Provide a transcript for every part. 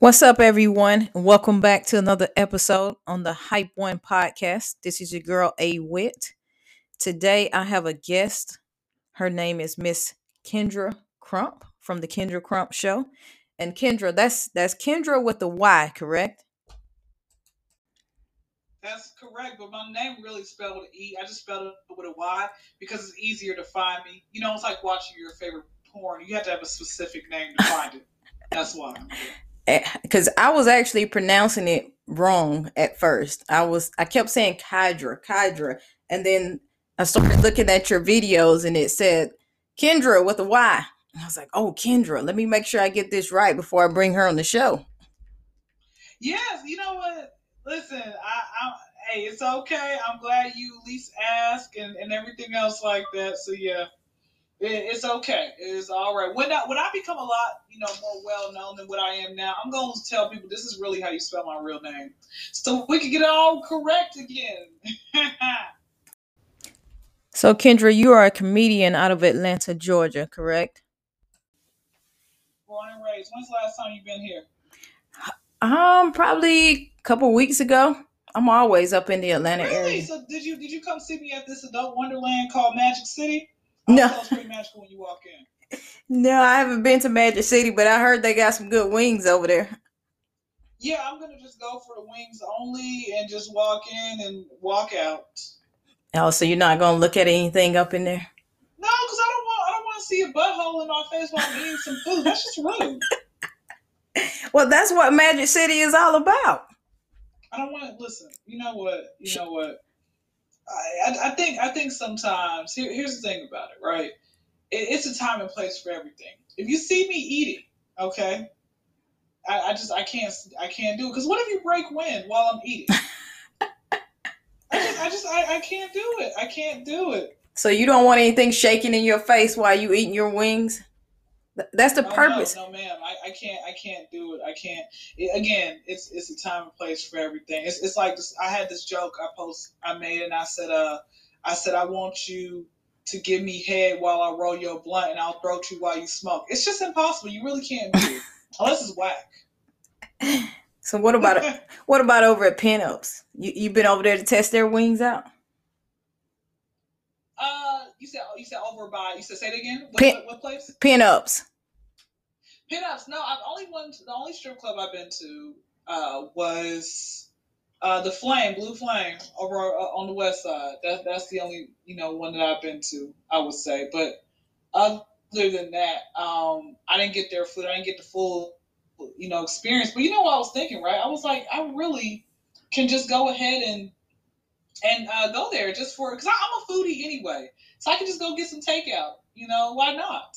What's up, everyone? Welcome back to another episode on the Hype One podcast. This is your girl, A Wit. Today, I have a guest. Her name is Miss Kendra Crump from the Kendra Crump Show. And Kendra, that's that's Kendra with the Y, correct? That's correct, but my name really spelled E. I just spelled it with a Y because it's easier to find me. You know, it's like watching your favorite porn. You have to have a specific name to find it. That's why. Because eh, I was actually pronouncing it wrong at first. I was I kept saying Kydra, Kydra, and then I started looking at your videos and it said Kendra with a Y. And I was like, oh, Kendra, let me make sure I get this right before I bring her on the show. Yes, you know what? Listen, I, I hey, it's okay. I'm glad you at least ask and, and everything else like that. So yeah, it, it's okay. It's all right. When I when I become a lot, you know, more well known than what I am now, I'm going to tell people this is really how you spell my real name, so we can get it all correct again. so Kendra, you are a comedian out of Atlanta, Georgia, correct? Born and raised. When's the last time you've been here? Um, probably a couple weeks ago. I'm always up in the Atlanta really? area. So did you did you come see me at this adult wonderland called Magic City? No. thought it was pretty magical when you walk in. No, I haven't been to Magic City, but I heard they got some good wings over there. Yeah, I'm gonna just go for the wings only and just walk in and walk out. Oh, so you're not gonna look at anything up in there? No, because I don't want I don't want to see a butthole in my face while I'm eating some food. That's just rude. Well, that's what Magic City is all about. I don't want to listen. You know what? You know what? I, I, think I think sometimes here, here's the thing about it, right? It, it's a time and place for everything. If you see me eating, okay, I, I just I can't I can't do it because what if you break wind while I'm eating? I just I just I, I can't do it. I can't do it. So you don't want anything shaking in your face while you eating your wings? Th- That's the Oh purpose. no, no, ma'am. I, I can't. I can't do it. I can't. It, again, it's it's a time and place for everything. It's it's like this. I had this joke I post I made, and I said, uh, I said I want you to give me head while I roll your blunt, and I'll throat you while you smoke. It's just impossible. You really can't do it unless it's whack. So what about what about over at Pinups? You you been over there to test their wings out? uh, you said you said over by. You said say it again. What, Pin- what, what place? Pinups. Pinups. No, I've only one. The only strip club I've been to uh, was uh, the Flame, Blue Flame, over uh, on the west side. That that's the only you know one that I've been to. I would say, but other than that, um, I didn't get their food. I didn't get the full you know experience. But you know what I was thinking, right? I was like, I really can just go ahead and and uh, go there just for because I'm a foodie anyway, so I can just go get some takeout. You know, why not?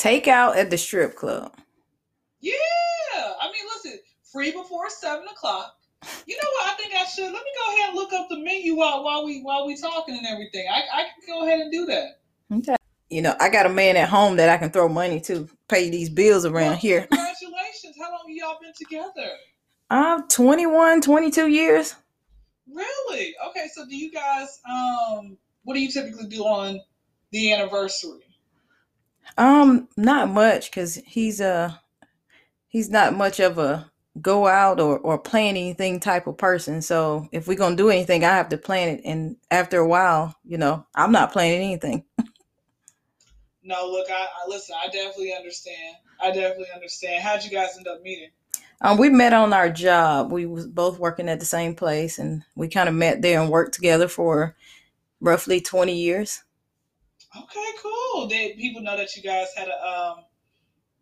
Take out at the strip club. Yeah, I mean, listen, free before seven o'clock. You know what? I think I should. Let me go ahead and look up the menu while while we while we talking and everything. I I can go ahead and do that. Okay. You know, I got a man at home that I can throw money to pay these bills around Well, here. congratulations! How long y'all been together? I'm 21, 22 years. Really? Okay. So do you guys um what do you typically do on the anniversary? Um, not much because he's uh he's not much of a go out or or plan anything type of person. So if we're gonna do anything, I have to plan it. And after a while, you know, I'm not planning anything. No, look, I, I listen. I definitely understand. I definitely understand. How'd you guys end up meeting? Um, we met on our job. We was both working at the same place, and we kind of met there and worked together for roughly 20 years. Okay, cool. Did people know that you guys had a um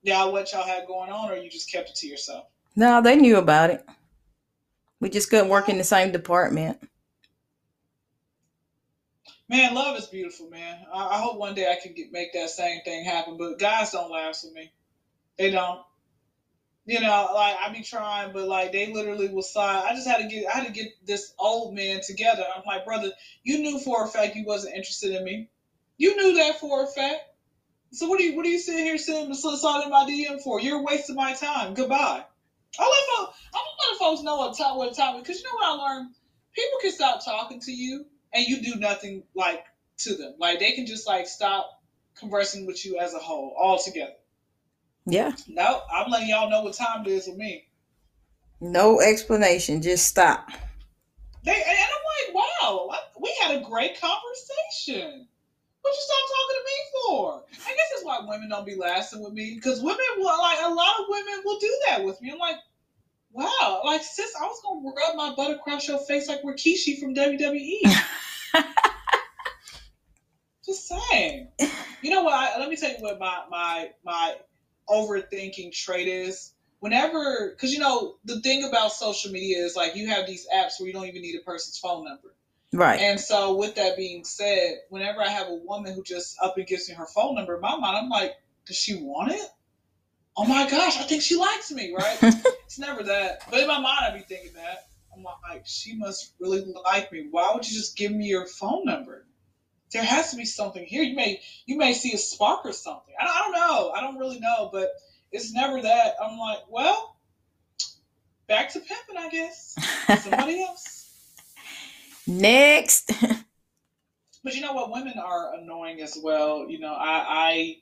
y'all what y'all had going on, or you just kept it to yourself? No, they knew about it. We just couldn't work in the same department. Man, love is beautiful, man. I, I hope one day I can get make that same thing happen. But guys don't last with me. They don't. You know, like I be trying, but like they literally will sign. I just had to get I had to get this old man together. I'm like, brother, you knew for a fact you wasn't interested in me. You knew that for a fact. So what do you what are you sitting here sending slide in my DM for? You're wasting my time. Goodbye. I let folks, I'm let folks know what time what time because you know what I learned? People can stop talking to you and you do nothing like to them. Like they can just like stop conversing with you as a whole altogether. Yeah. No, I'm letting y'all know what time it is with me. No explanation. Just stop. They and I'm like, wow, we had a great conversation. What you stop talking to me for? I guess that's why women don't be lasting with me because women will like a lot of women will do that with me. I'm like, wow, like sis, I was gonna rub my butt across your face like Rikishi from WWE. Just saying. You know what? I, let me tell you what my my my overthinking trait is. Whenever, because you know the thing about social media is like you have these apps where you don't even need a person's phone number. Right. And so, with that being said, whenever I have a woman who just up and gives me her phone number, in my mind, I'm like, does she want it? Oh my gosh, I think she likes me, right? it's never that. But in my mind, I'd be thinking that. I'm like, she must really like me. Why would you just give me your phone number? There has to be something here. You may you may see a spark or something. I don't, I don't know. I don't really know, but it's never that. I'm like, well, back to pimping, I guess. Somebody else. Next. but you know what? Women are annoying as well. You know, I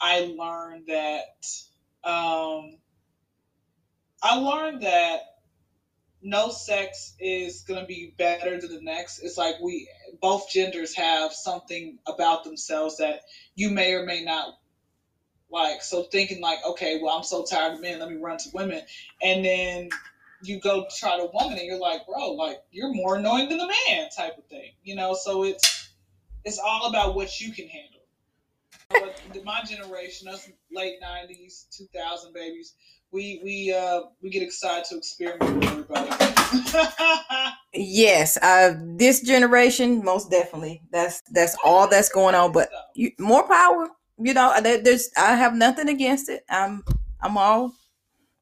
I, I learned that um, I learned that no sex is going to be better than the next. It's like we both genders have something about themselves that you may or may not like. So thinking like, okay, well, I'm so tired of men, let me run to women, and then you go try to woman and you're like, bro, like you're more annoying than the man type of thing. You know, so it's it's all about what you can handle. But my generation, us late nineties, two thousand babies, we we uh we get excited to experiment with everybody. yes, uh this generation most definitely. That's that's all that's going on. But you, more power. You know, there, there's I have nothing against it. I'm I'm all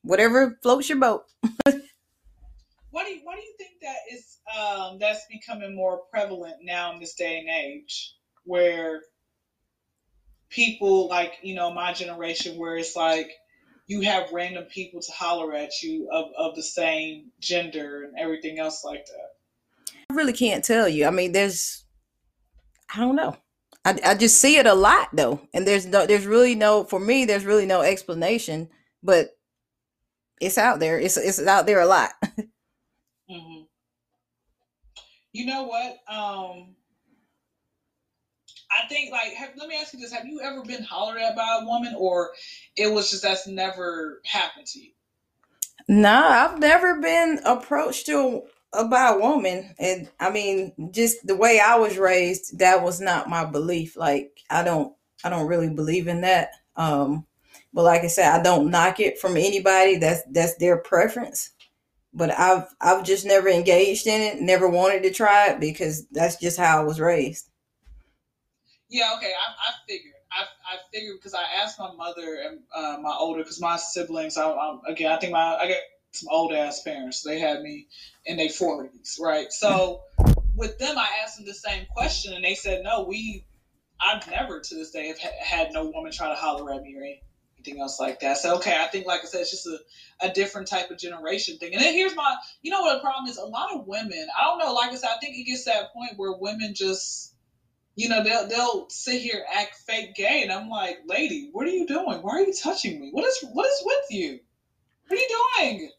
whatever floats your boat. Why do you, why do you think that is um, that's becoming more prevalent now in this day and age, where people like you know my generation, where it's like you have random people to holler at you of, of the same gender and everything else like that. I really can't tell you. I mean, there's I don't know. I, I just see it a lot though, and there's no there's really no for me there's really no explanation, but it's out there. It's it's out there a lot. Mm-hmm. You know what? Um, I think like have, let me ask you this: Have you ever been hollered at by a woman, or it was just that's never happened to you? No, I've never been approached to by a woman, and I mean, just the way I was raised, that was not my belief. Like I don't, I don't really believe in that. Um, but like I said, I don't knock it from anybody. That's that's their preference but I've I've just never engaged in it, never wanted to try it because that's just how I was raised. Yeah, okay, I, I figured. I, I figured because I asked my mother and uh, my older, because my siblings, I, I, again, I think my I got some old ass parents. They had me in their forties, right? So with them, I asked them the same question, and they said, "No, we, I've never to this day have had no woman try to holler at me or anything." Anything else like that. So okay, I think like I said, it's just a, a different type of generation thing. And then here's my you know what the problem is? A lot of women, I don't know, like I said, I think it gets to that point where women just you know, they'll they'll sit here act fake gay and I'm like, lady, what are you doing? Why are you touching me? What is what is with you? What are you doing?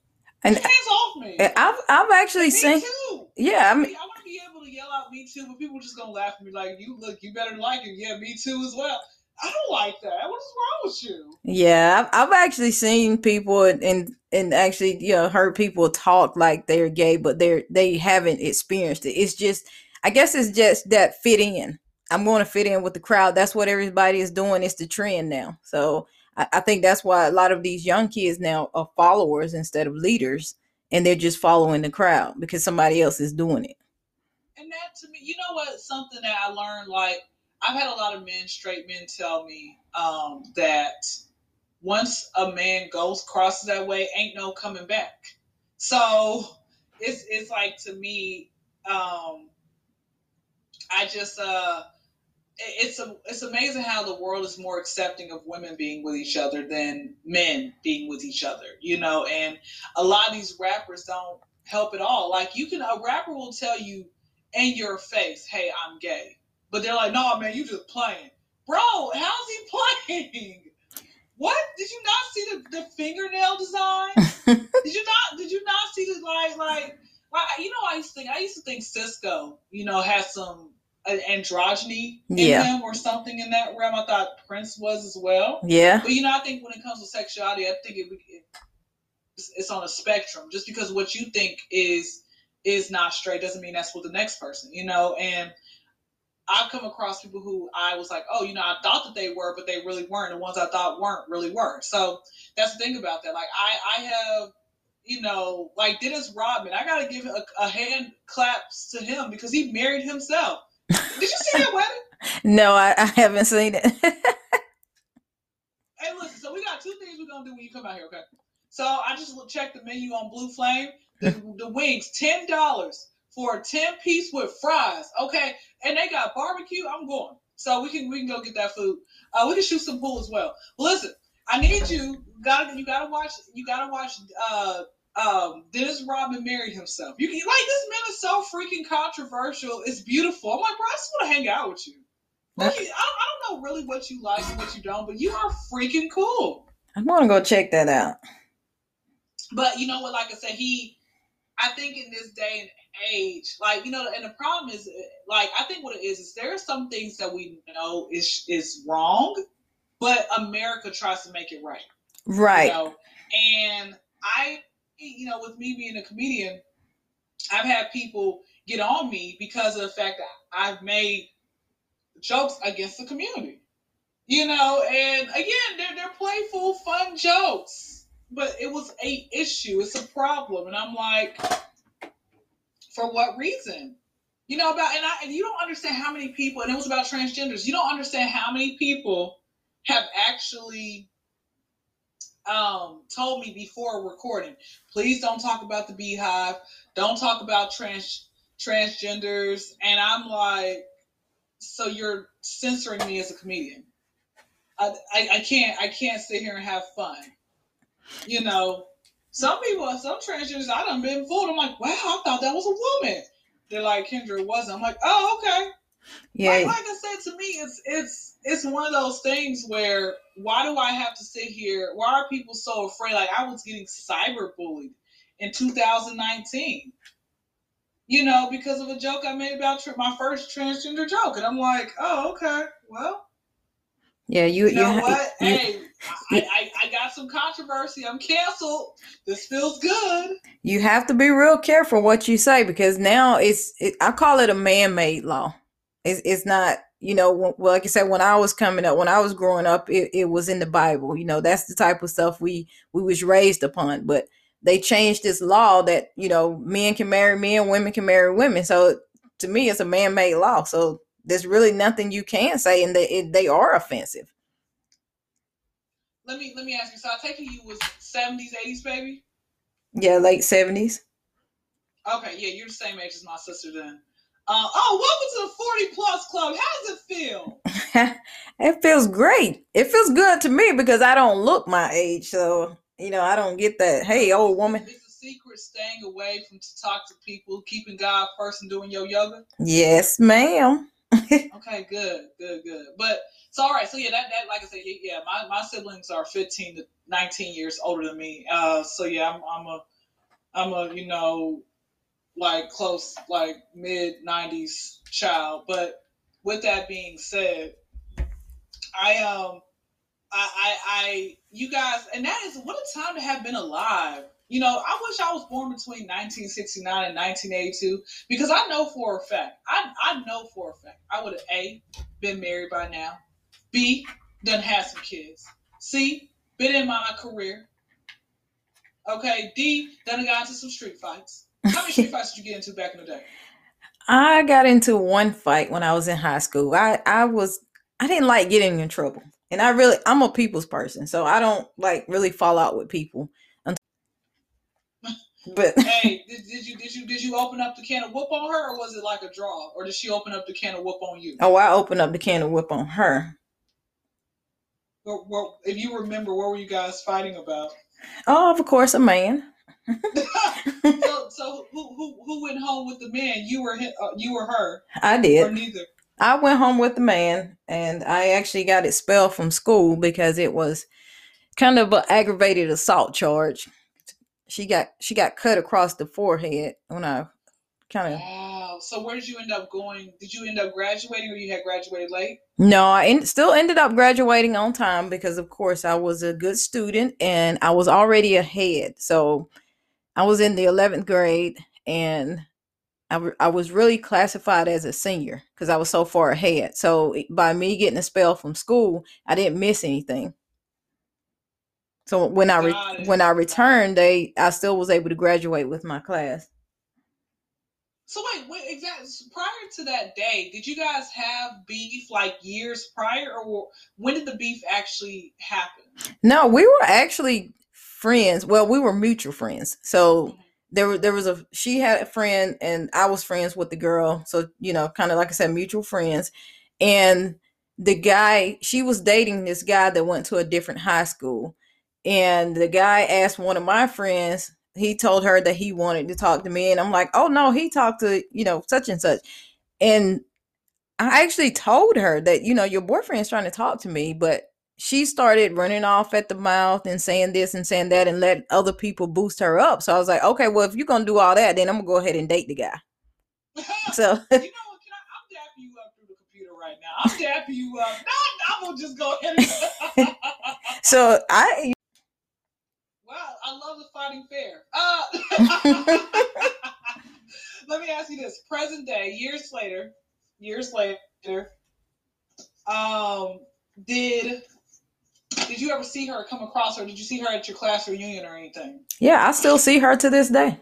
And hands off me. I've I've actually me seen too. Yeah, I mean I want to be able to yell out me too, but people just gonna laugh at me like you look, you better like it. Yeah, me too as well. I don't like that. What is wrong with you? Yeah, I've, I've actually seen people and and actually you know heard people talk like they're gay, but they're they haven't experienced it. It's just I guess it's just that fit in. I'm going to fit in with the crowd. That's what everybody is doing. It's the trend now. So I, I think that's why a lot of these young kids now are followers instead of leaders, and they're just following the crowd because somebody else is doing it. And that to me, you know what? Something that I learned like I've had a lot of men, straight men, tell me um, that once a man goes crosses that way, ain't no coming back. So it's it's like to me, um, I just uh, it's a it's amazing how the world is more accepting of women being with each other than men being with each other. You know, and a lot of these rappers don't help at all. Like you can a rapper will tell you in your face, "Hey, I'm gay." But they're like, no, man, you just playing. Bro, how's he playing? What did you not see the, the fingernail design? did you not? Did you not see the like like? Like, you know, I used to think I used to think Sisqó, you know, has some uh, androgyny in Yeah. him or something in that realm. I thought Prince was as well. Yeah. But you know, I think when it comes to sexuality, I think it, it it's, it's on a spectrum. Just because what you think is is not straight doesn't mean that's what the next person, you know. And I've come across people who I was like, oh, you know, I thought that they were, but they really weren't. The ones I thought weren't really were. So that's the thing about that. Like I, I have, you know, like Dennis Rodman. I got to give a, a hand claps to him because he married himself. Did you see that wedding? No, I, I haven't seen it. Hey, listen. So we got two things we're gonna do when you come out here, okay? So I just checked the menu on Blue Flame. The, the wings, ten dollars for a ten piece with fries, okay? And they got barbecue. I'm going. So we can we can go get that food. Uh, we can shoot some pool as well. But listen, I need you. Gotta you gotta watch. You gotta watch. Uh, um, Dennis Rodman married himself. You can like this man is so freaking controversial. It's beautiful. I'm like, bro, I just want to hang out with you. Like, I, don't, I don't know really what you like and what you don't, but you are freaking cool. I'm gonna go check that out. But you know what? Like I said, he, I think in this day and age, like you know, and the problem is, like I think what it is is there are some things that we know is is wrong, but America tries to make it right. Right. You know? And I, you know, with me being a comedian, I've had people get on me because of the fact that I've made jokes against the community. You know, and again, they're they're playful, fun jokes, but it was a issue. It's a problem, and I'm like, for what reason? You know about and I and you don't understand how many people, and it was about transgenders. You don't understand how many people have actually um, told me before recording, please don't talk about the beehive, don't talk about trans transgenders, and I'm like, so you're censoring me as a comedian. I, I, I can't I can't sit here and have fun. You know, some people, some transgenders, I done been fooled. I'm like, wow, I thought that was a woman. They're like, Kendra, it wasn't. I'm like, oh, okay. Yeah. like I said to me, it's it's it's one of those things where why do I have to sit here? Why are people so afraid? Like I was getting cyberbullied in 2019. You know, because of a joke I made about my first transgender joke, and I'm like, oh, okay, well, Yeah. You. you know you, what? you- hey, I, I I got some controversy. I'm canceled. This feels good. you have to be real careful what you say because now it's it, i call it a man-made law it's, it's not you know well, like i said when i was coming up when i was growing up it, it was in the bible you know that's the type of stuff we we was raised upon but they changed this law that you know men can marry men women can marry women so to me it's a man-made law so there's really nothing you can say and they, it, they are offensive Let me let me ask you. So I take it you was 70s, 80s, baby. yeah late 70s Okay, yeah, you're the same age as my sister then. Uh, oh, welcome to the 40 plus club. How does it feel? it feels great. It feels good to me because I don't look my age. So, you know, I don't get that, hey, old woman. Is the secret staying away from to talk to people, keeping God first, and doing your yoga? Yes, ma'am. Okay, good, good, good. But so all right, so yeah, that that like I said, yeah, my, my siblings are 15 to 19 years older than me. Uh, so yeah, I'm I'm a I'm a you know like close like mid 90s child. But with that being said, I um I I, I you guys and that is what a time to have been alive. You know, I wish I was born between 1969 and 1982 because I know for a fact, I, I know for a fact, I would have A, been married by now, B, done had some kids, C, been in my career, okay, D, done got into some street fights. How many street fights did you get into back in the day? I got into one fight when I was in high school. I, I was, I didn't like getting in trouble. And I really, I'm a people's person. So I don't like really fall out with people. But hey, did, did you did you did you open up the can of whoop on her, or was it like a draw, or did she open up the can of whoop on you? oh, I opened up the can of whoop on her. Well, or, if you remember, what were you guys fighting about? Oh, of course, a man. so, so who, who who went home with the man? You were uh, you were her, I or did. neither? I went home with the man and I actually got expelled from school because it was kind of an aggravated assault charge. She got she got cut across the forehead when I kind of Wow. So where did you end up going? Did you end up graduating or you had graduated late? No, I en- still ended up graduating on time because, of course, I was a good student and I was already ahead. So I was in the 11th grade and I, w- I was really classified as a senior because I was so far ahead. So by me getting a spell from school, I didn't miss anything. So when I re- when I returned, they I still was able to graduate with my class. So wait, wait, exactly. Prior to that day, did you guys have beef like years prior, or when did the beef actually happen? No, we were actually friends. Well, we were mutual friends. So there there was a she had a friend and I was friends with the girl. So, you know, kind of like I said, mutual friends. And the guy, she was dating this guy that went to a different high school. And the guy asked one of my friends, he told her that he wanted to talk to me. And I'm like, oh no, he talked to, you know, such and such. And I actually told her that, you know, your boyfriend's trying to talk to me, but she started running off at the mouth and saying this and saying that and let other people boost her up. So I was like, okay, well, if you're gonna do all that, then I'm gonna go ahead and date the guy. So you know I, I'm dapping you up through the computer right now. I'm dapping you up. No, I'm gonna just go ahead so I Wow, I love the fighting fair. Uh, let me ask you this: present day, years later, years later, um, did did you ever see her come across her? Did you see her at your class reunion or anything? yeah, I still see her to this day.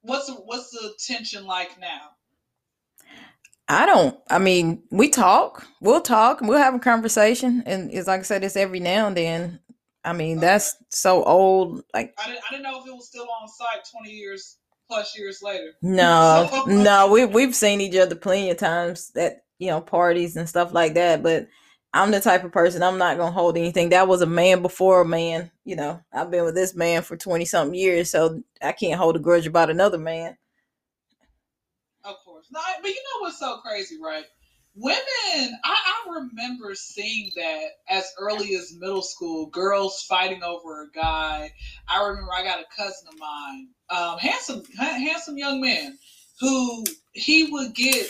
What's the, what's the tension like now? I don't. I mean, we talk. We'll talk. And we'll have a conversation, and it's like I said, it's every now and then. I mean, that's so old. Like, I didn't, I didn't know if it was still on site twenty years plus years later. no, So- no, we we've seen each other plenty of times at you know parties and stuff like that. But I'm the type of person I'm not gonna hold anything. That was a man before a man. You know, I've been with this man for twenty something years, so I can't hold a grudge about another man. Of course. No, but you know what's so crazy, right? Women, I, I remember seeing that as early as middle school, girls fighting over a guy. I remember I got a cousin of mine, um, handsome, handsome young man, who he would get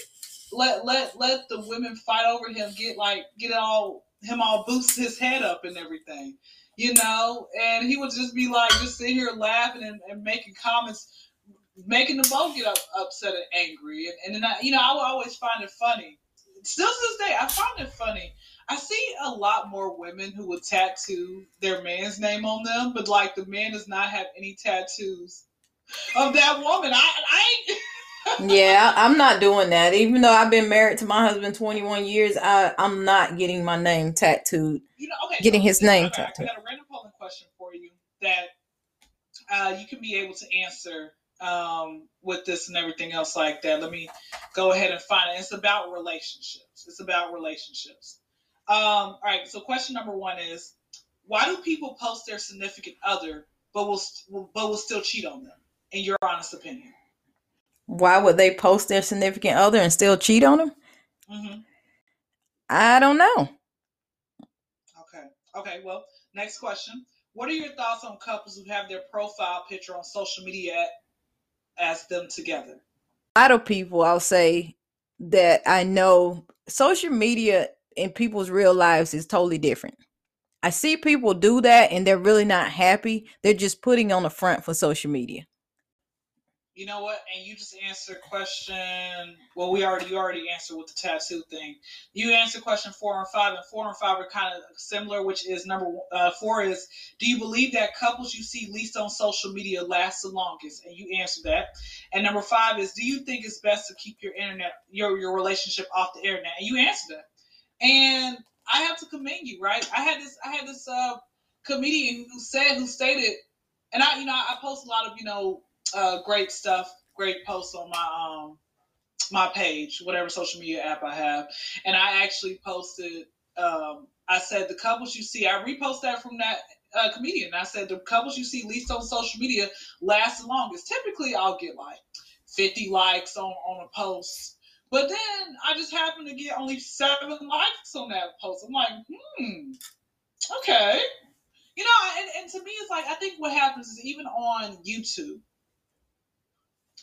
let let let the women fight over him, get like get all him all boost his head up and everything, you know, and he would just be like just sit here laughing and, and making comments making them both get up, upset and angry. And, and then I, you know, I would always find it funny. Still to this day, I find it funny. I see a lot more women who would tattoo their man's name on them, but like the man does not have any tattoos of that woman. I, I ain't. yeah, I'm not doing that. Even though I've been married to my husband 21 years, I I'm not getting my name tattooed. You know, okay. Getting his name tattooed. I got a random polling question for you that uh, you can be able to answer um, with this and everything else like that. Let me go ahead and find it. It's about relationships. It's about relationships. Um, all right. So question number one is, why do people post their significant other but will st- but will still cheat on them? In your honest opinion. Why would they post their significant other and still cheat on them? hmm I don't know. Okay. Okay. Well, next question. What are your thoughts on couples who have their profile picture on social media as them together? A lot of people, I'll say that I know social media in people's real lives is totally different. I see people do that and they're really not happy. They're just putting on the front for social media. You know what? And you just answered question. Well, we already you already answered with the tattoo thing. You answered question four and five, and four and five are kind of similar. Which is number one- uh, four is Do you believe that couples you see least on social media last the longest? And you answered that. And number five is Do you think it's best to keep your internet your your relationship off the internet? And you answered that. And I have to commend you, right? I had this I had this uh, comedian who said who stated, and I you know I post a lot of you know uh, great stuff, great posts on my um my page, whatever social media app I have, and I actually posted. Um, I said the couples you see, I repost that from that uh, comedian. I said the couples you see least on social media last the longest. Typically, I'll get like 50 likes on on a post. But then I just happened to get only seven likes on that post. I'm like, hmm, okay. You know, and, and to me, it's like I think what happens is even on YouTube.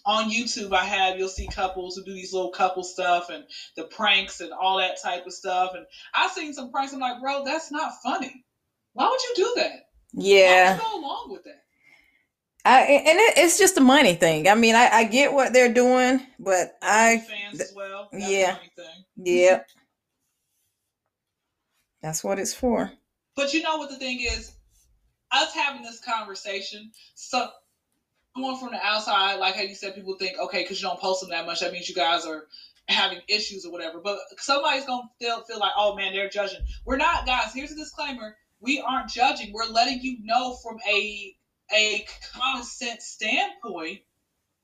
On YouTube, I have you'll see couples who do these little couple stuff and the pranks and all that type of stuff. And I've seen some pranks. I'm like, bro, that's not funny. Why would you do that? Yeah. Why would go along with that? I, and it, it's just a money thing. I mean, I, I get what they're doing, but I fans th- as well. That's yeah. yeah, that's what it's for. But you know what the thing is? Us having this conversation, so someone from the outside, like how you said, people think, okay, because you don't post them that much, that means you guys are having issues or whatever. But somebody's gonna feel feel like, oh man, they're judging. We're not, guys. Here's a disclaimer: we aren't judging. We're letting you know from a a common sense standpoint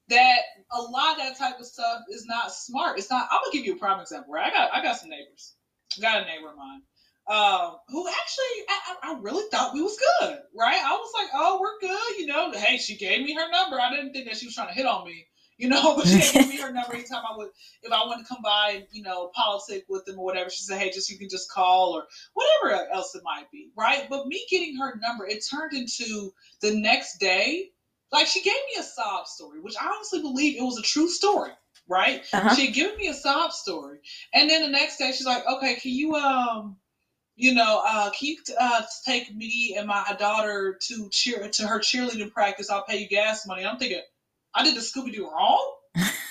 that a lot of that type of stuff is not smart. It's not. I'm gonna give you a prime example. Right? I got I got some neighbors. I got a neighbor of mine um, who actually I, I really thought we was good. Right? I was like, oh, we're good. You know, hey, she gave me her number. I didn't think that she was trying to hit on me. You know, but she gave me her number anytime I would, if I wanted to come by and you know politic with them or whatever. She said, hey, just you can just call or whatever else it might be, right? But me getting her number, it turned into the next day, like she gave me a sob story, which I honestly believe it was a true story, right? Uh-huh. She had given me a sob story, and then the next day she's like, okay, can you um. You know, uh, can you uh, take me and my daughter to cheer to her cheerleading practice? I'll pay you gas money. I'm thinking, I did the Scooby Doo wrong.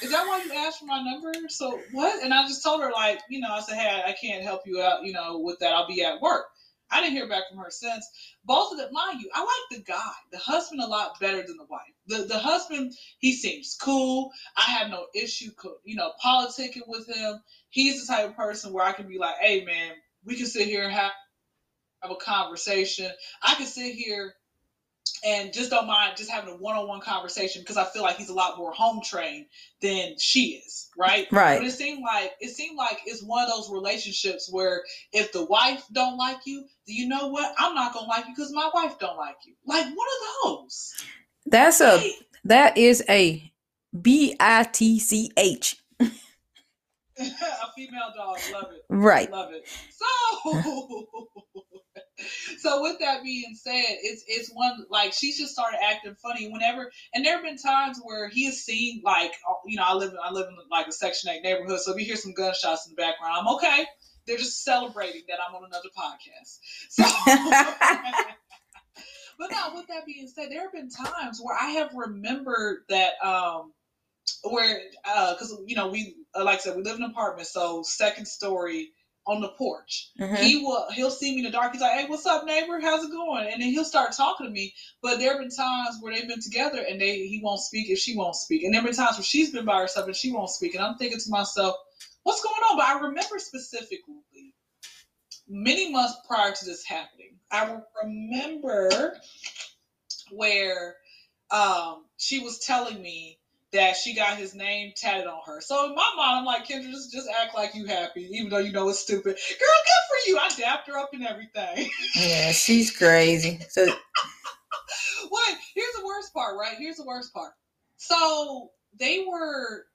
Is that why you asked for my number? So what? And I just told her like, you know, I said, hey, I can't help you out, you know, with that. I'll be at work. I didn't hear back from her since. Both of them, mind you, I like the guy, the husband, a lot better than the wife. The the husband, he seems cool. I have no issue, you know, politicking with him. He's the type of person where I can be like, hey man, we can sit here and have have a conversation. I can sit here and just don't mind just having a one-on-one conversation because I feel like he's a lot more home trained than she is, right? Right. But it seemed like it seemed like it's one of those relationships where if the wife don't like you, do you know what? I'm not gonna like you because my wife don't like you. Like one of those. That's a that is a B I T C H. a female dog, love it. Right. Love it. So, so with that being said, it's it's one like she's just started acting funny whenever, and there have been times where he has seen like uh, you know I live in I live in like a Section Eight neighborhood, so if you hear some gunshots in the background, I'm okay. They're just celebrating that I'm on another podcast. So, but now with that being said, there have been times where I have remembered that um where because you know we uh, like I said we live in an apartment, so second story on the porch. Mhm. He will he'll see me in the dark. He's like, "Hey, what's up, neighbor? How's it going?" And then he'll start talking to me. But there have been times where they've been together and they he won't speak if she won't speak. And there have been times where she's been by herself and she won't speak. And I'm thinking to myself, "What's going on?" But I remember specifically many months prior to this happening. I remember where um, she was telling me that she got his name tatted on her. So in my mind, I'm like, Kendra, just, just act like you happy, even though you know it's stupid. Girl, good for you. I dapped her up and everything. Yeah, she's crazy. So Wait, here's the worst part, right? Here's the worst part. So they were,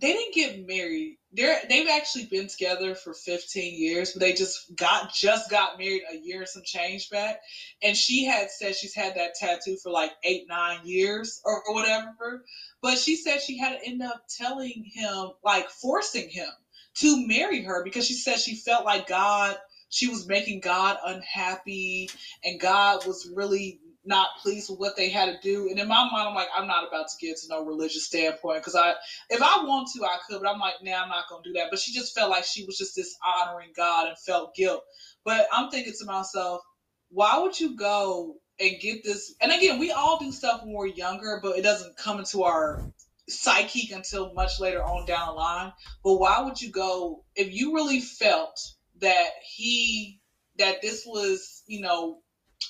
they didn't get married. They're they've actually been together for 15 years, but they just got just got married a year and some change back. And she had said she's had that tattoo for like eight nine years or, or whatever. But she said she had to end up telling him, like forcing him to marry her because she said she felt like God. She was making God unhappy, and God was really not pleased with what they had to do. And in my mind, I'm like, I'm not about to get to no religious standpoint because I, if I want to, I could, but I'm like, nah, I'm not gonna do that. But she just felt like she was just dishonoring God and felt guilt. But I'm thinking to myself, why would you go and get this? And again, we all do stuff when we're younger, but it doesn't come into our psyche until much later on down the line. But why would you go if you really felt that he that this was, you know,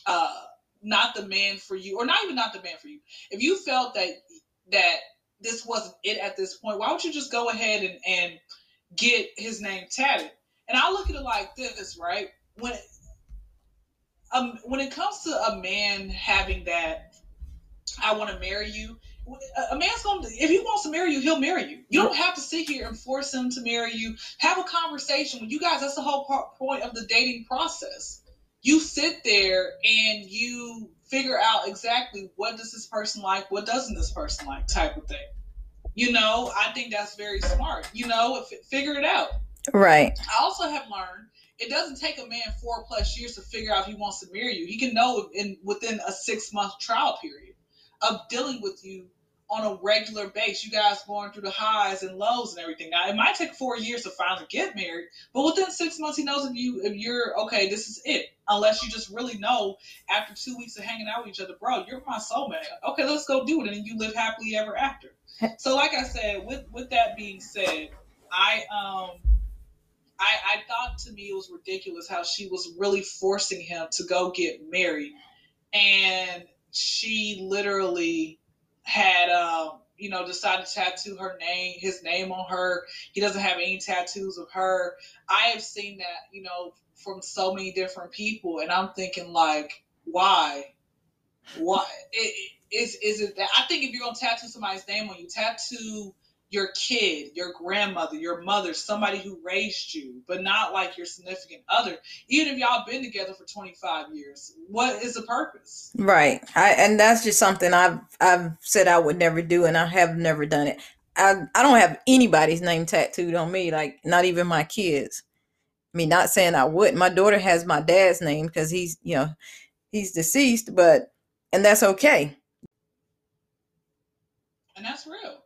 uh not the man for you, or not even not the man for you. If you felt that that this wasn't it at this point, why would you just go ahead and, and get his name tatted? And I look at it like this, right? When um when it comes to a man having that I want to marry you, a man's going to if he wants to marry you, he'll marry you. You don't have to sit here and force him to marry you. Have a conversation with you guys. That's the whole part, point of the dating process. You sit there and you figure out exactly what does this person like, what doesn't this person like, type of thing. You know, I think that's very smart. You know, figure it out. Right. I also have learned it doesn't take a man four plus years to figure out if he wants to marry you. He can know in within a six month trial period of dealing with you on a regular base. You guys going through the highs and lows and everything. Now it might take four years to finally get married, but within six months he knows if you if you're okay, this is it. Unless you just really know after two weeks of hanging out with each other, bro, you're my soulmate. Okay, let's go do it, and you live happily ever after. So, like I said, with with that being said, I um. I, I thought to me it was ridiculous how she was really forcing him to go get married. And she literally had um, you know, decided to tattoo her name, his name on her. He doesn't have any tattoos of her. I have seen that, you know, from so many different people, and I'm thinking like, why? Why it, is is it that I think if you're gonna tattoo somebody's name on you, tattoo your kid, your grandmother, your mother, somebody who raised you, but not like your significant other. Even if y'all been together for 25 years, what is the purpose? Right. I and that's just something I've I've said I would never do and I have never done it. I I don't have anybody's name tattooed on me, like not even my kids. I mean, not saying I wouldn't. My daughter has my dad's name because he's, you know, he's deceased, but and that's okay. And that's real.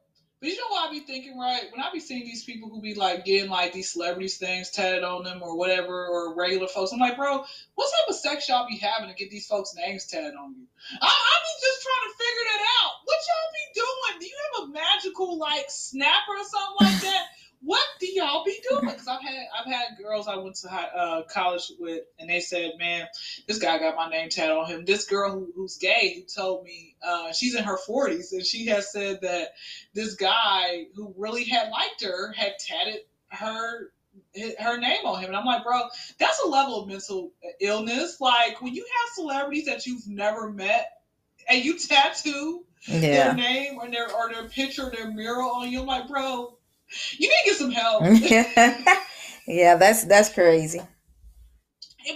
But you know what I be thinking, right? When I be seeing these people who be like getting like these celebrities things tatted on them or whatever, or regular folks, I'm like, bro, what type of sex y'all be having to get these folks' names tatted on you? I, I be just trying to figure that out. What y'all be doing? Do you have a magical like snapper or something like that? What do y'all be doing? Because I've had I've had girls I went to high, uh, college with, and they said, "Man, this guy got my name tatted on him." This girl who, who's gay who told me uh, she's in her forties, and she has said that this guy who really had liked her had tatted her her name on him. And I'm like, bro, that's a level of mental illness. Like when you have celebrities that you've never met and you tattoo Yeah. their name or their or their picture, their mural on you, I'm like, bro, you need to get some help. yeah, that's that's crazy. And-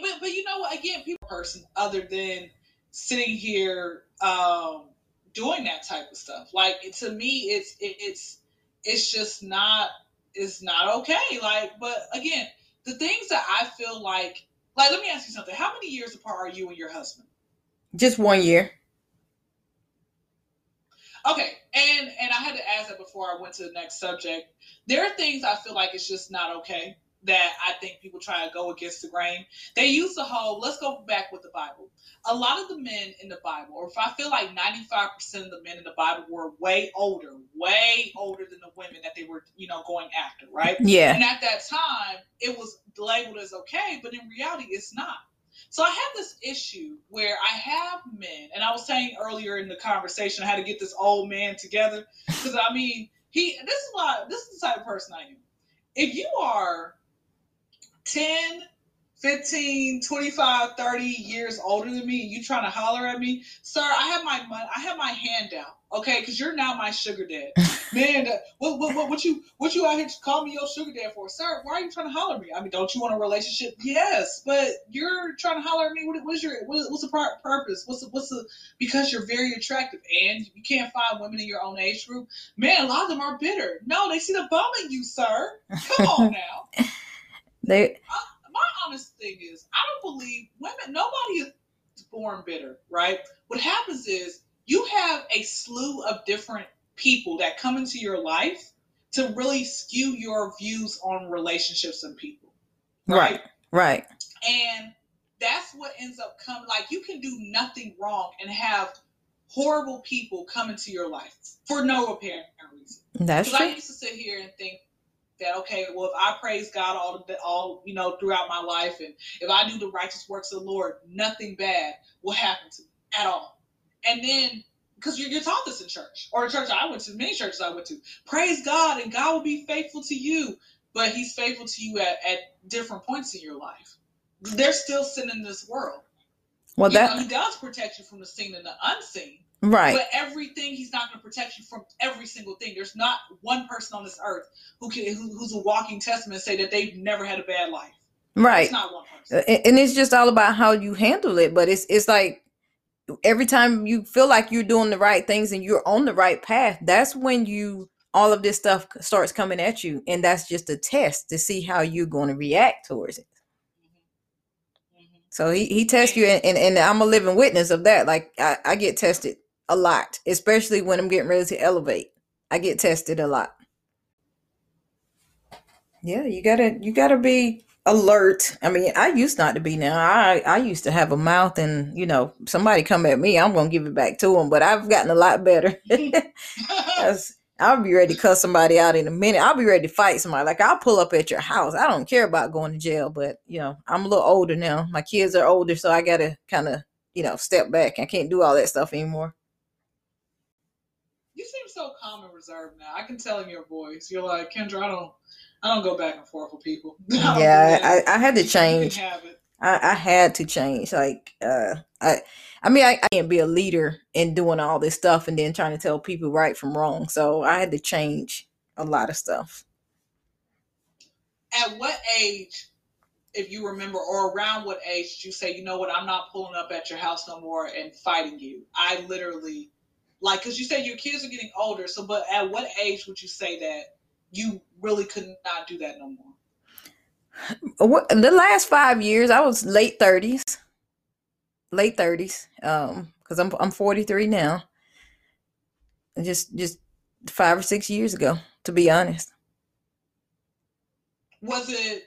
but, but you know what? Again, people person other than sitting here um, doing that type of stuff. Like to me, it's it, it's it's just not it's not okay. Like, but again, the things that I feel like like let me ask you something. How many years apart are you and your husband? Just one year. Okay, and and I had to ask that before I went to the next subject. There are things I feel like it's just not okay that I think people try to go against the grain. They use the whole. Let's go back with the Bible. A lot of the men in the Bible, or if I feel like ninety five percent of the men in the Bible were way older, way older than the women that they were, you know, going after, right? Yeah. And at that time, it was labeled as okay, but in reality, it's not. So I have this issue where I have men, and I was saying earlier in the conversation, I had to get this old man together because I mean, he. This is why this is the type of person I am. If you are 10, 15, 25, 30 years older than me, and you trying to holler at me, sir, I have my money, I have my hand out, okay? Because you're now my sugar dad. Man, uh, what, what, what, what you what you out here to call me your sugar dad for, sir? Why are you trying to holler at me? I mean, don't you want a relationship? Yes, but you're trying to holler at me. What, what's your what, what's the purpose? What's the, what's the because you're very attractive and you can't find women in your own age group. Man, a lot of them are bitter. No, they see the bum in you, sir. Come on now. They My honest thing is, I don't believe women. Nobody is born bitter, right? What happens is you have a slew of different people that come into your life to really skew your views on relationships and people, right. Right. And that's what ends up coming. Like you can do nothing wrong and have horrible people come into your life for no apparent reason. That's Because I used to sit here and think that okay, well, if I praise God all the all you know throughout my life, and if I do the righteous works of the Lord, nothing bad will happen to me at all. And then because you're, you're taught this in church or the church I went to, many churches I went to, praise God and God will be faithful to you, but He's faithful to you at, at different points in your life. They're still sin in this world. Well, You know, that he does protect you from the seen and the unseen. right. But everything, he's not going to protect you from every single thing. There's not one person on this earth who can who, who's a walking testament and say that they've never had a bad life. Right. It's not one person. And it's just all about how you handle it but it's it's like every time you feel like you're doing the right things and you're on the right path that's when you all of this stuff starts coming at you. And that's just a test to see how you're going to react towards it. So he, he tests you and, and, and i'm a living witness of that. Like I, I get tested a lot especially when i'm getting ready to elevate. I get tested a lot. Yeah you gotta you gotta be alert i mean i used not to be now i i used to have a mouth and you know somebody come at me i'm gonna give it back to them but i've gotten a lot better I'll be ready to cuss somebody out in a minute. I'll be ready to fight somebody. Like I'll pull up at your house. I don't care about going to jail, but you know, I'm a little older now. My kids are older, so I gotta kind of, you know, step back. I can't do all that stuff anymore. you seem so calm and reserved now. I can tell in your voice. You're like Kendra. I don't. I don't go back and forth with people. I Yeah. I, I had to change. I, I had to change. Like, uh, I, I mean, I, I can't be a leader in doing all this stuff and then trying to tell people right from wrong. So I had to change a lot of stuff. At what age, if you remember, or around what age did you say, you know what, I'm not pulling up at your house no more and fighting you? I literally, like, because you said your kids are getting older. So, but at what age would you say that you really could not do that no more? What, the last five years, I was late thirties, late thirties. Um, because I'm I'm 43 now. Just just five or six years ago, to be honest. was it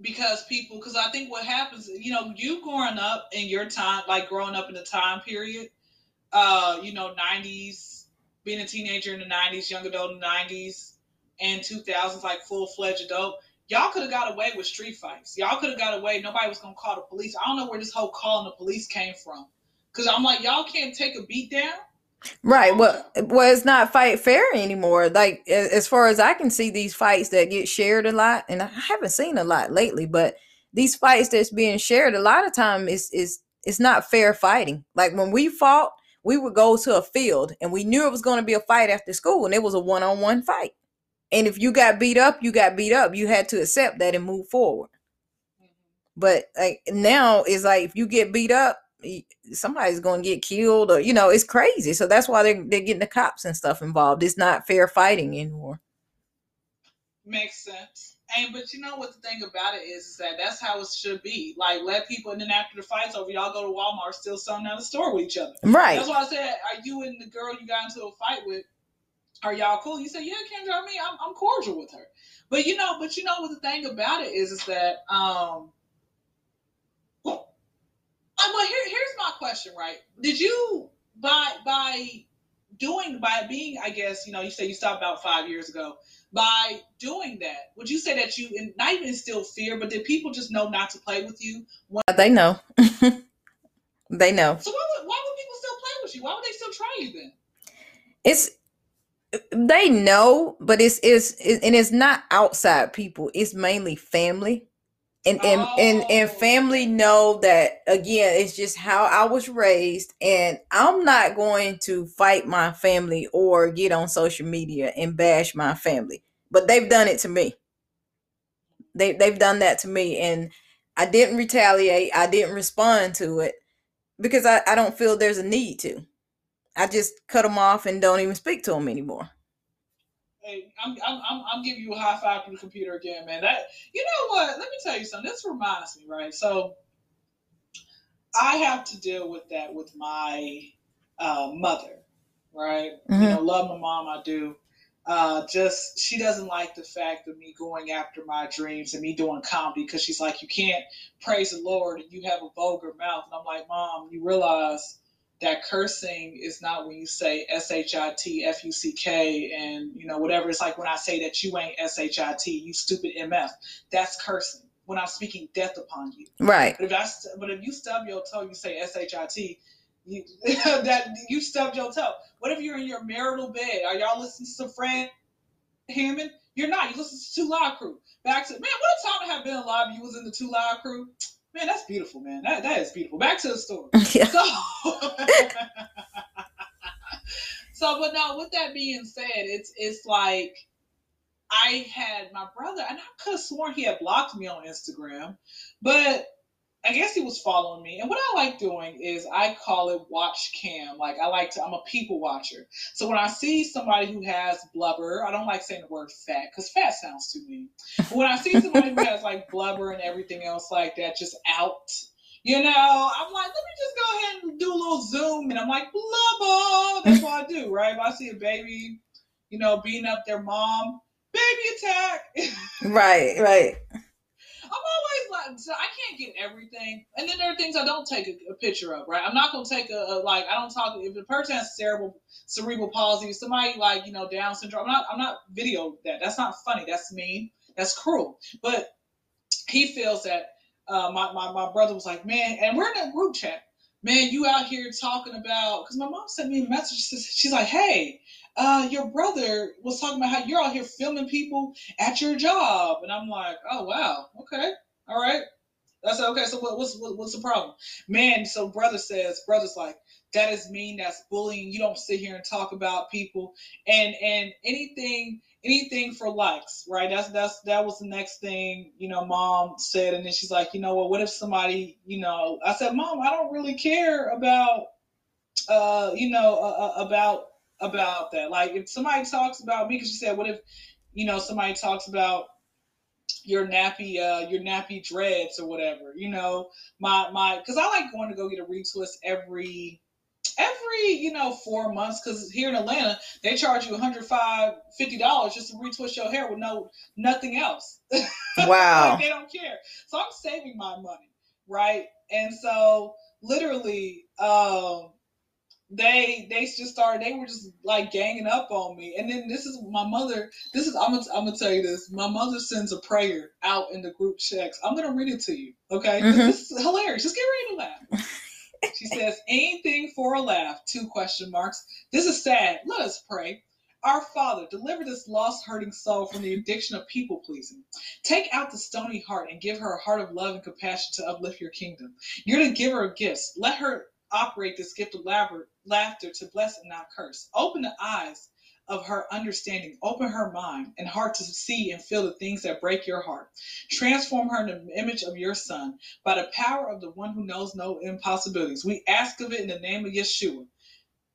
because people because i think what happens you know you growing up in your time like growing up in the time period uh you know 90s being a teenager in the 90s young adult in the 90s and 2000s like full-fledged adult y'all could have got away with street fights y'all could have got away nobody was gonna call the police i don't know where this whole calling the police came from because i'm like y'all can't take a beat down Right. Well, well, it's not fight fair anymore. Like as far as I can see, these fights that get shared a lot, and I haven't seen a lot lately, but these fights that's being shared a lot of time is is it's not fair fighting. Like when we fought, we would go to a field and we knew it was going to be a fight after school, and it was a one on one fight. And if you got beat up, you got beat up. You had to accept that and move forward. But like now, it's like if you get beat up, somebody's going to get killed, or you know, it's crazy. So that's why they're they're getting the cops and stuff involved. It's not fair fighting anymore. Makes sense. And but you know what the thing about it is, is that that's how it should be. Like let people, and then after the fight's over, y'all go to Walmart, still selling out the store with each other. Right. That's why I said, are you and the girl you got into a fight with? Are y'all cool? You say, yeah, Kendra. I mean, I'm, I'm cordial with her. But you know, but you know what the thing about it is, is that um. Well, uh, well here, here's my question, right? Did you by by doing by being, I guess, you know, you say you stopped about five years ago. By doing that, would you say that you and not even instill fear, but did people just know not to play with you? They know. they know. So why would why would people still play with you? Why would they still try you then? It's they know, but it's it's it, and it's not outside people. It's mainly family. And and, and and Oh. family know that again, it's just how I was raised, and I'm not going to fight my family or get on social media and bash my family. But they've done it to me. They they've done that to me, and I didn't retaliate. I didn't respond to it because I, I don't feel there's a need to. I just cut them off and don't even speak to them anymore. Hey, I'm, I'm, I'm, I'm giving you a high five from the computer again, man. That you know what? Let me tell you something. This reminds me, right? So I have to deal with that with my uh, mother, right? You Mhm. know, love my mom, I do. Uh, just she doesn't like the fact of me going after my dreams and me doing comedy because she's like, you can't praise the Lord and you have a vulgar mouth. And I'm like, Mom, you realize that cursing is not when you say S H I T F U C K and you know whatever. It's like when I say that you ain't S H I T, you stupid MF. That's cursing when I'm speaking death upon you. Right. But if I but if you stub your toe, you say S H I T. You that you stubbed your toe. What if you're in your marital bed? Are y'all listening to some Fred Hammond? You're not. You listen to Two Live Crew. Back to man, what a time to have been alive. You was in the Two Live Crew. Man, that's beautiful, man. That that is beautiful. Back to the story. yeah. So, so, but now with that being said, it's it's like I had my brother, and I could have sworn he had blocked me on Instagram, but I guess he was following me. And what I like doing is I call it watch cam. Like I like to, I'm a people watcher. So when I see somebody who has blubber, I don't like saying the word fat because fat sounds too mean. But when I see somebody who has like blubber and everything else like that just out, you know, I'm like, let me just go ahead and do a little zoom. And I'm like, blubber. That's what I do, right? If I see a baby, you know, beating up their mom, baby attack. right, right. I'm always like, so I can't get everything. And then there are things I don't take a, a picture of, right? I'm not gonna take a, a, like I don't talk if a person has cerebral cerebral palsy, somebody like you know Down syndrome. I'm not I'm not video that. That's not funny. That's mean. That's cruel. But he feels that uh, my, my my brother was like, man, and we're in a group chat. Man, you out here talking about because my mom sent me a message. She's like, hey, uh, your brother was talking about how you're out here filming people at your job. And I'm like, oh, wow. Okay. All right. Said, okay, so what, what's what, what's the problem? Man, so brother says, brother's like, that is mean, that's bullying. You don't sit here and talk about people and and anything anything for likes, right? That's that's that was the next thing, you know, mom said, and then she's like, you know what, what if somebody, you know, I said, Mom, I don't really care about uh, you know, uh, uh about about that. Like if somebody talks about me, because she said, what if, you know, somebody talks about your nappy, uh, your nappy dreads or whatever, you know, my, my, cause I like going to go get a retwist every, every, you know, four months. Cause here in Atlanta, they charge you 105 $50 just to retwist your hair with no, nothing else. Wow. like they don't care. So I'm saving my money. Right. And so literally, um, they they just started they were just like ganging up on me. And then this is my mother this is i'm gonna, I'm gonna tell you this. My mother sends a prayer out in the group checks. I'm gonna read it to you okay? Mm-hmm. this, is hilarious. Just get ready to laugh. She says anything for a laugh? Two question marks. This is sad. Let us pray. Our Father, deliver this lost, hurting soul from the addiction of people pleasing. Take out the stony heart and give her a heart of love and compassion to uplift your kingdom. You're the giver of gifts. Let her operate this gift of laughter to bless and not curse. Open the eyes of her understanding, open her mind and heart to see and feel the things that break your heart. Transform her in the image of your Son by the power of the one who knows no impossibilities. We ask of it in the name of Yeshua.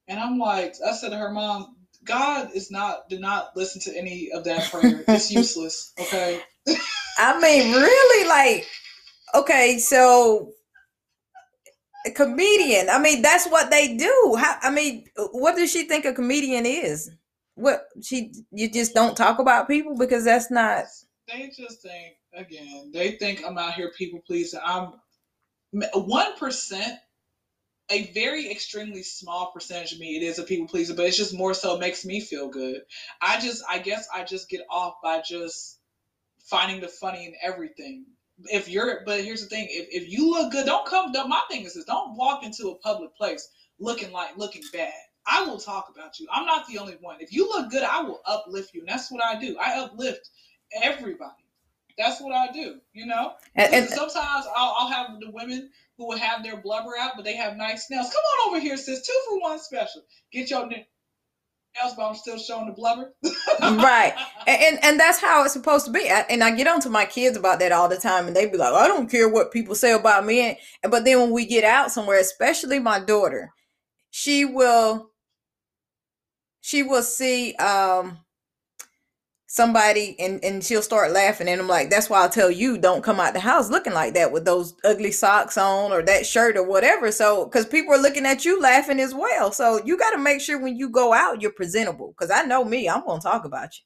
And I'm like, I said to her mom, God is not, did not listen to any of that prayer. It's useless. Okay. I mean, really, like, okay, so a comedian. I mean, that's what they do. How, I mean, what does she think a comedian is? What she you just don't talk about people because that's not. They just think again. They think I'm out here people pleasing. I'm one percent. A very extremely small percentage of me it is a people pleaser, but it's just more so makes me feel good. I just I guess I just get off by just finding the funny in everything if you're but here's the thing if, if you look good don't come my thing is this don't walk into a public place looking like looking bad. I will talk about you. I'm not the only one. If you look good i will uplift you and that's what i do. I uplift everybody. That's what i do you know? And, and sometimes I'll, I'll, have the women who will have their blubber out but they have nice nails. Come on over here sis. Two for one special. Get your else, but I'm still showing the blubber. right, and, and, and that's how it's supposed to be. I, and I get on to my kids about that all the time, and they be like, "I don't care what people say about me." And, but then when we get out somewhere, especially my daughter, she will she will see um somebody and and she'll start laughing and I'm like that's why I'll tell you don't come out the house looking like that with those ugly socks on or that shirt or whatever. So cuz people are looking at you laughing as well. So you got to make sure when you go out you're presentable. Cuz I know me I'm going to talk about you.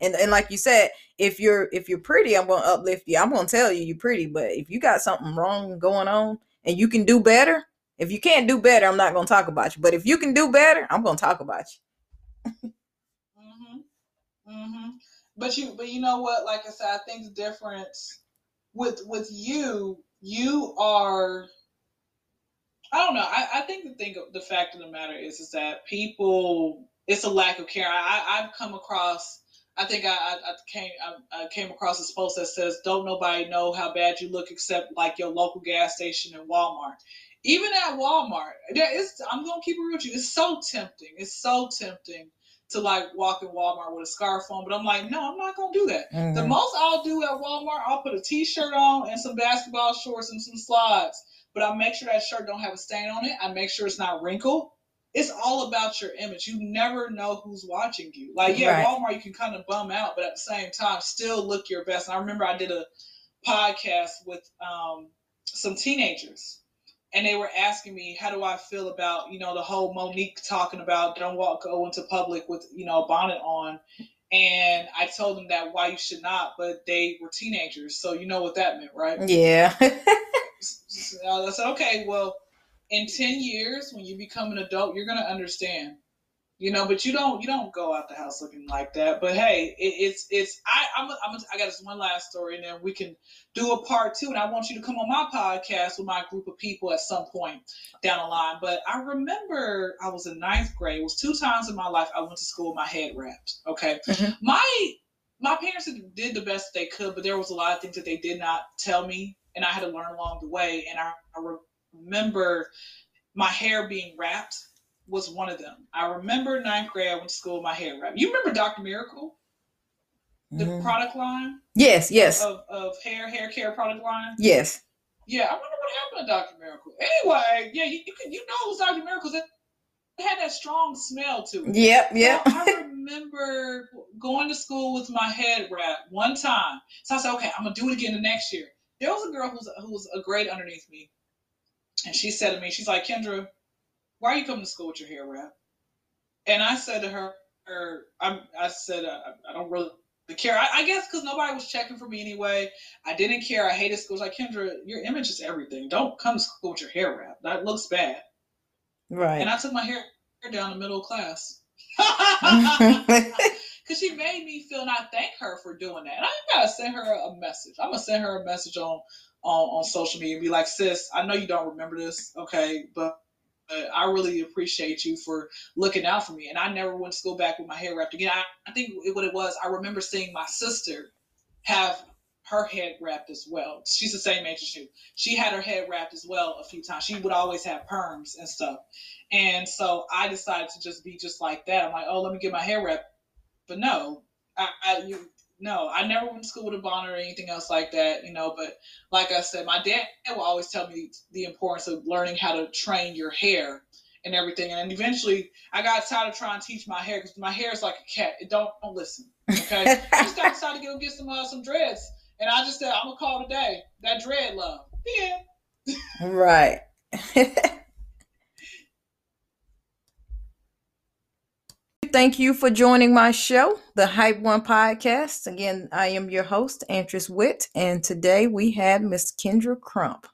And and like you said if you're if you're pretty I'm going to uplift you. I'm going to tell you you're pretty. But if you got something wrong going on and you can do better if you can't do better I'm not going to talk about you. But if you can do better I'm going to talk about you. Mm-hmm. But you, but you know what? Like I said, I think the difference with with you, you are. I don't know. I, I think the thing, the fact of the matter is, is that people, it's a lack of care. I, I've come across. I think I, I, I came I, I, came across this post that says, "Don't nobody know how bad you look except like your local gas station and Walmart." Even at Walmart, there is. I'm gonna keep it real with you. It's so tempting. It's so tempting to like walk in Walmart with a scarf on, but I'm like, no, I'm not gonna do that. The Mhm. most I'll do at Walmart, I'll put a t-shirt on and some basketball shorts and some slides. But I make sure that shirt don't have a stain on it. I make sure it's not wrinkled. It's all about your image. You never know who's watching you. Like, yeah, Right. Walmart you can kind of bum out, but at the same time, still look your best. And I remember I did a podcast with um, some teenagers and they were asking me how do I feel about you know the whole Mo'Nique talking about don't walk go into public with you know a bonnet on, and I told them that why you should not, but they were teenagers, so you know what that meant, right? Yeah. Uh, I said okay, well, in ten years when you become an adult, you're gonna understand. You know, but you don't you don't go out the house looking like that. But hey, it, it's it's I I'm, a, I'm a, I got this one last story, and then we can do a part two. And I want you to come on my podcast with my group of people at some point down the line. But I remember I was in ninth grade. It was two times in my life I went to school with my head wrapped. Okay, Mhm. my my parents did the best they could, but there was a lot of things that they did not tell me, and I had to learn along the way. And I, I remember my hair being wrapped was one of them. I remember ninth grade. I went to school with my hair wrapped. You remember Dr. Miracle, the Mhm. product line Yes, yes, of, of hair hair care product line? yes. Yeah, I wonder what happened to Dr. Miracle. Anyway, yeah, you, you can you know it was Dr. Miracle. It had that strong smell to it. Yep, yep. Well, I remember going to school with my head wrapped one time. So I said, okay, I'm gonna do it again the next year. There was a girl who was who was a grade underneath me, and she said to me, she's like, Kendra, why are you coming to school with your hair wrapped? And I said to her, her I'm, I said, I, I don't really care. I, I guess because nobody was checking for me anyway. I didn't care. I hated school. I was like, Kendra, your image is everything. Don't come to school with your hair wrapped. That looks bad. Right. And I took my hair down the middle of class. Because she made me feel, and I thank her for doing that. And I gotta send her a message. I'm gonna send her a message on on, on social media and be like, sis, I know you don't remember this, okay, but, but I really appreciate you for looking out for me. And I never went to school back with my hair wrapped again. I, I think what it was, I remember seeing my sister have her head wrapped as well. She's the same age as you. She had her head wrapped as well a few times. She would always have perms and stuff. And so I decided to just be just like that. I'm like, oh, let me get my hair wrapped. But no, I, I you no, I never went to school with a bonnet or anything else like that, you know. But like I said, my dad will always tell me the importance of learning how to train your hair and everything. And eventually, I got tired of trying to teach my hair because my hair is like a cat. It don't don't listen. Okay, I just got decided to go get some uh, some dreads, and I just said I'm gonna call today that dread love. Yeah. right. Thank you for joining my show, the Hype One Podcast. Again, I am your host, Antress Witt, and today we had Miss Kendra Crump.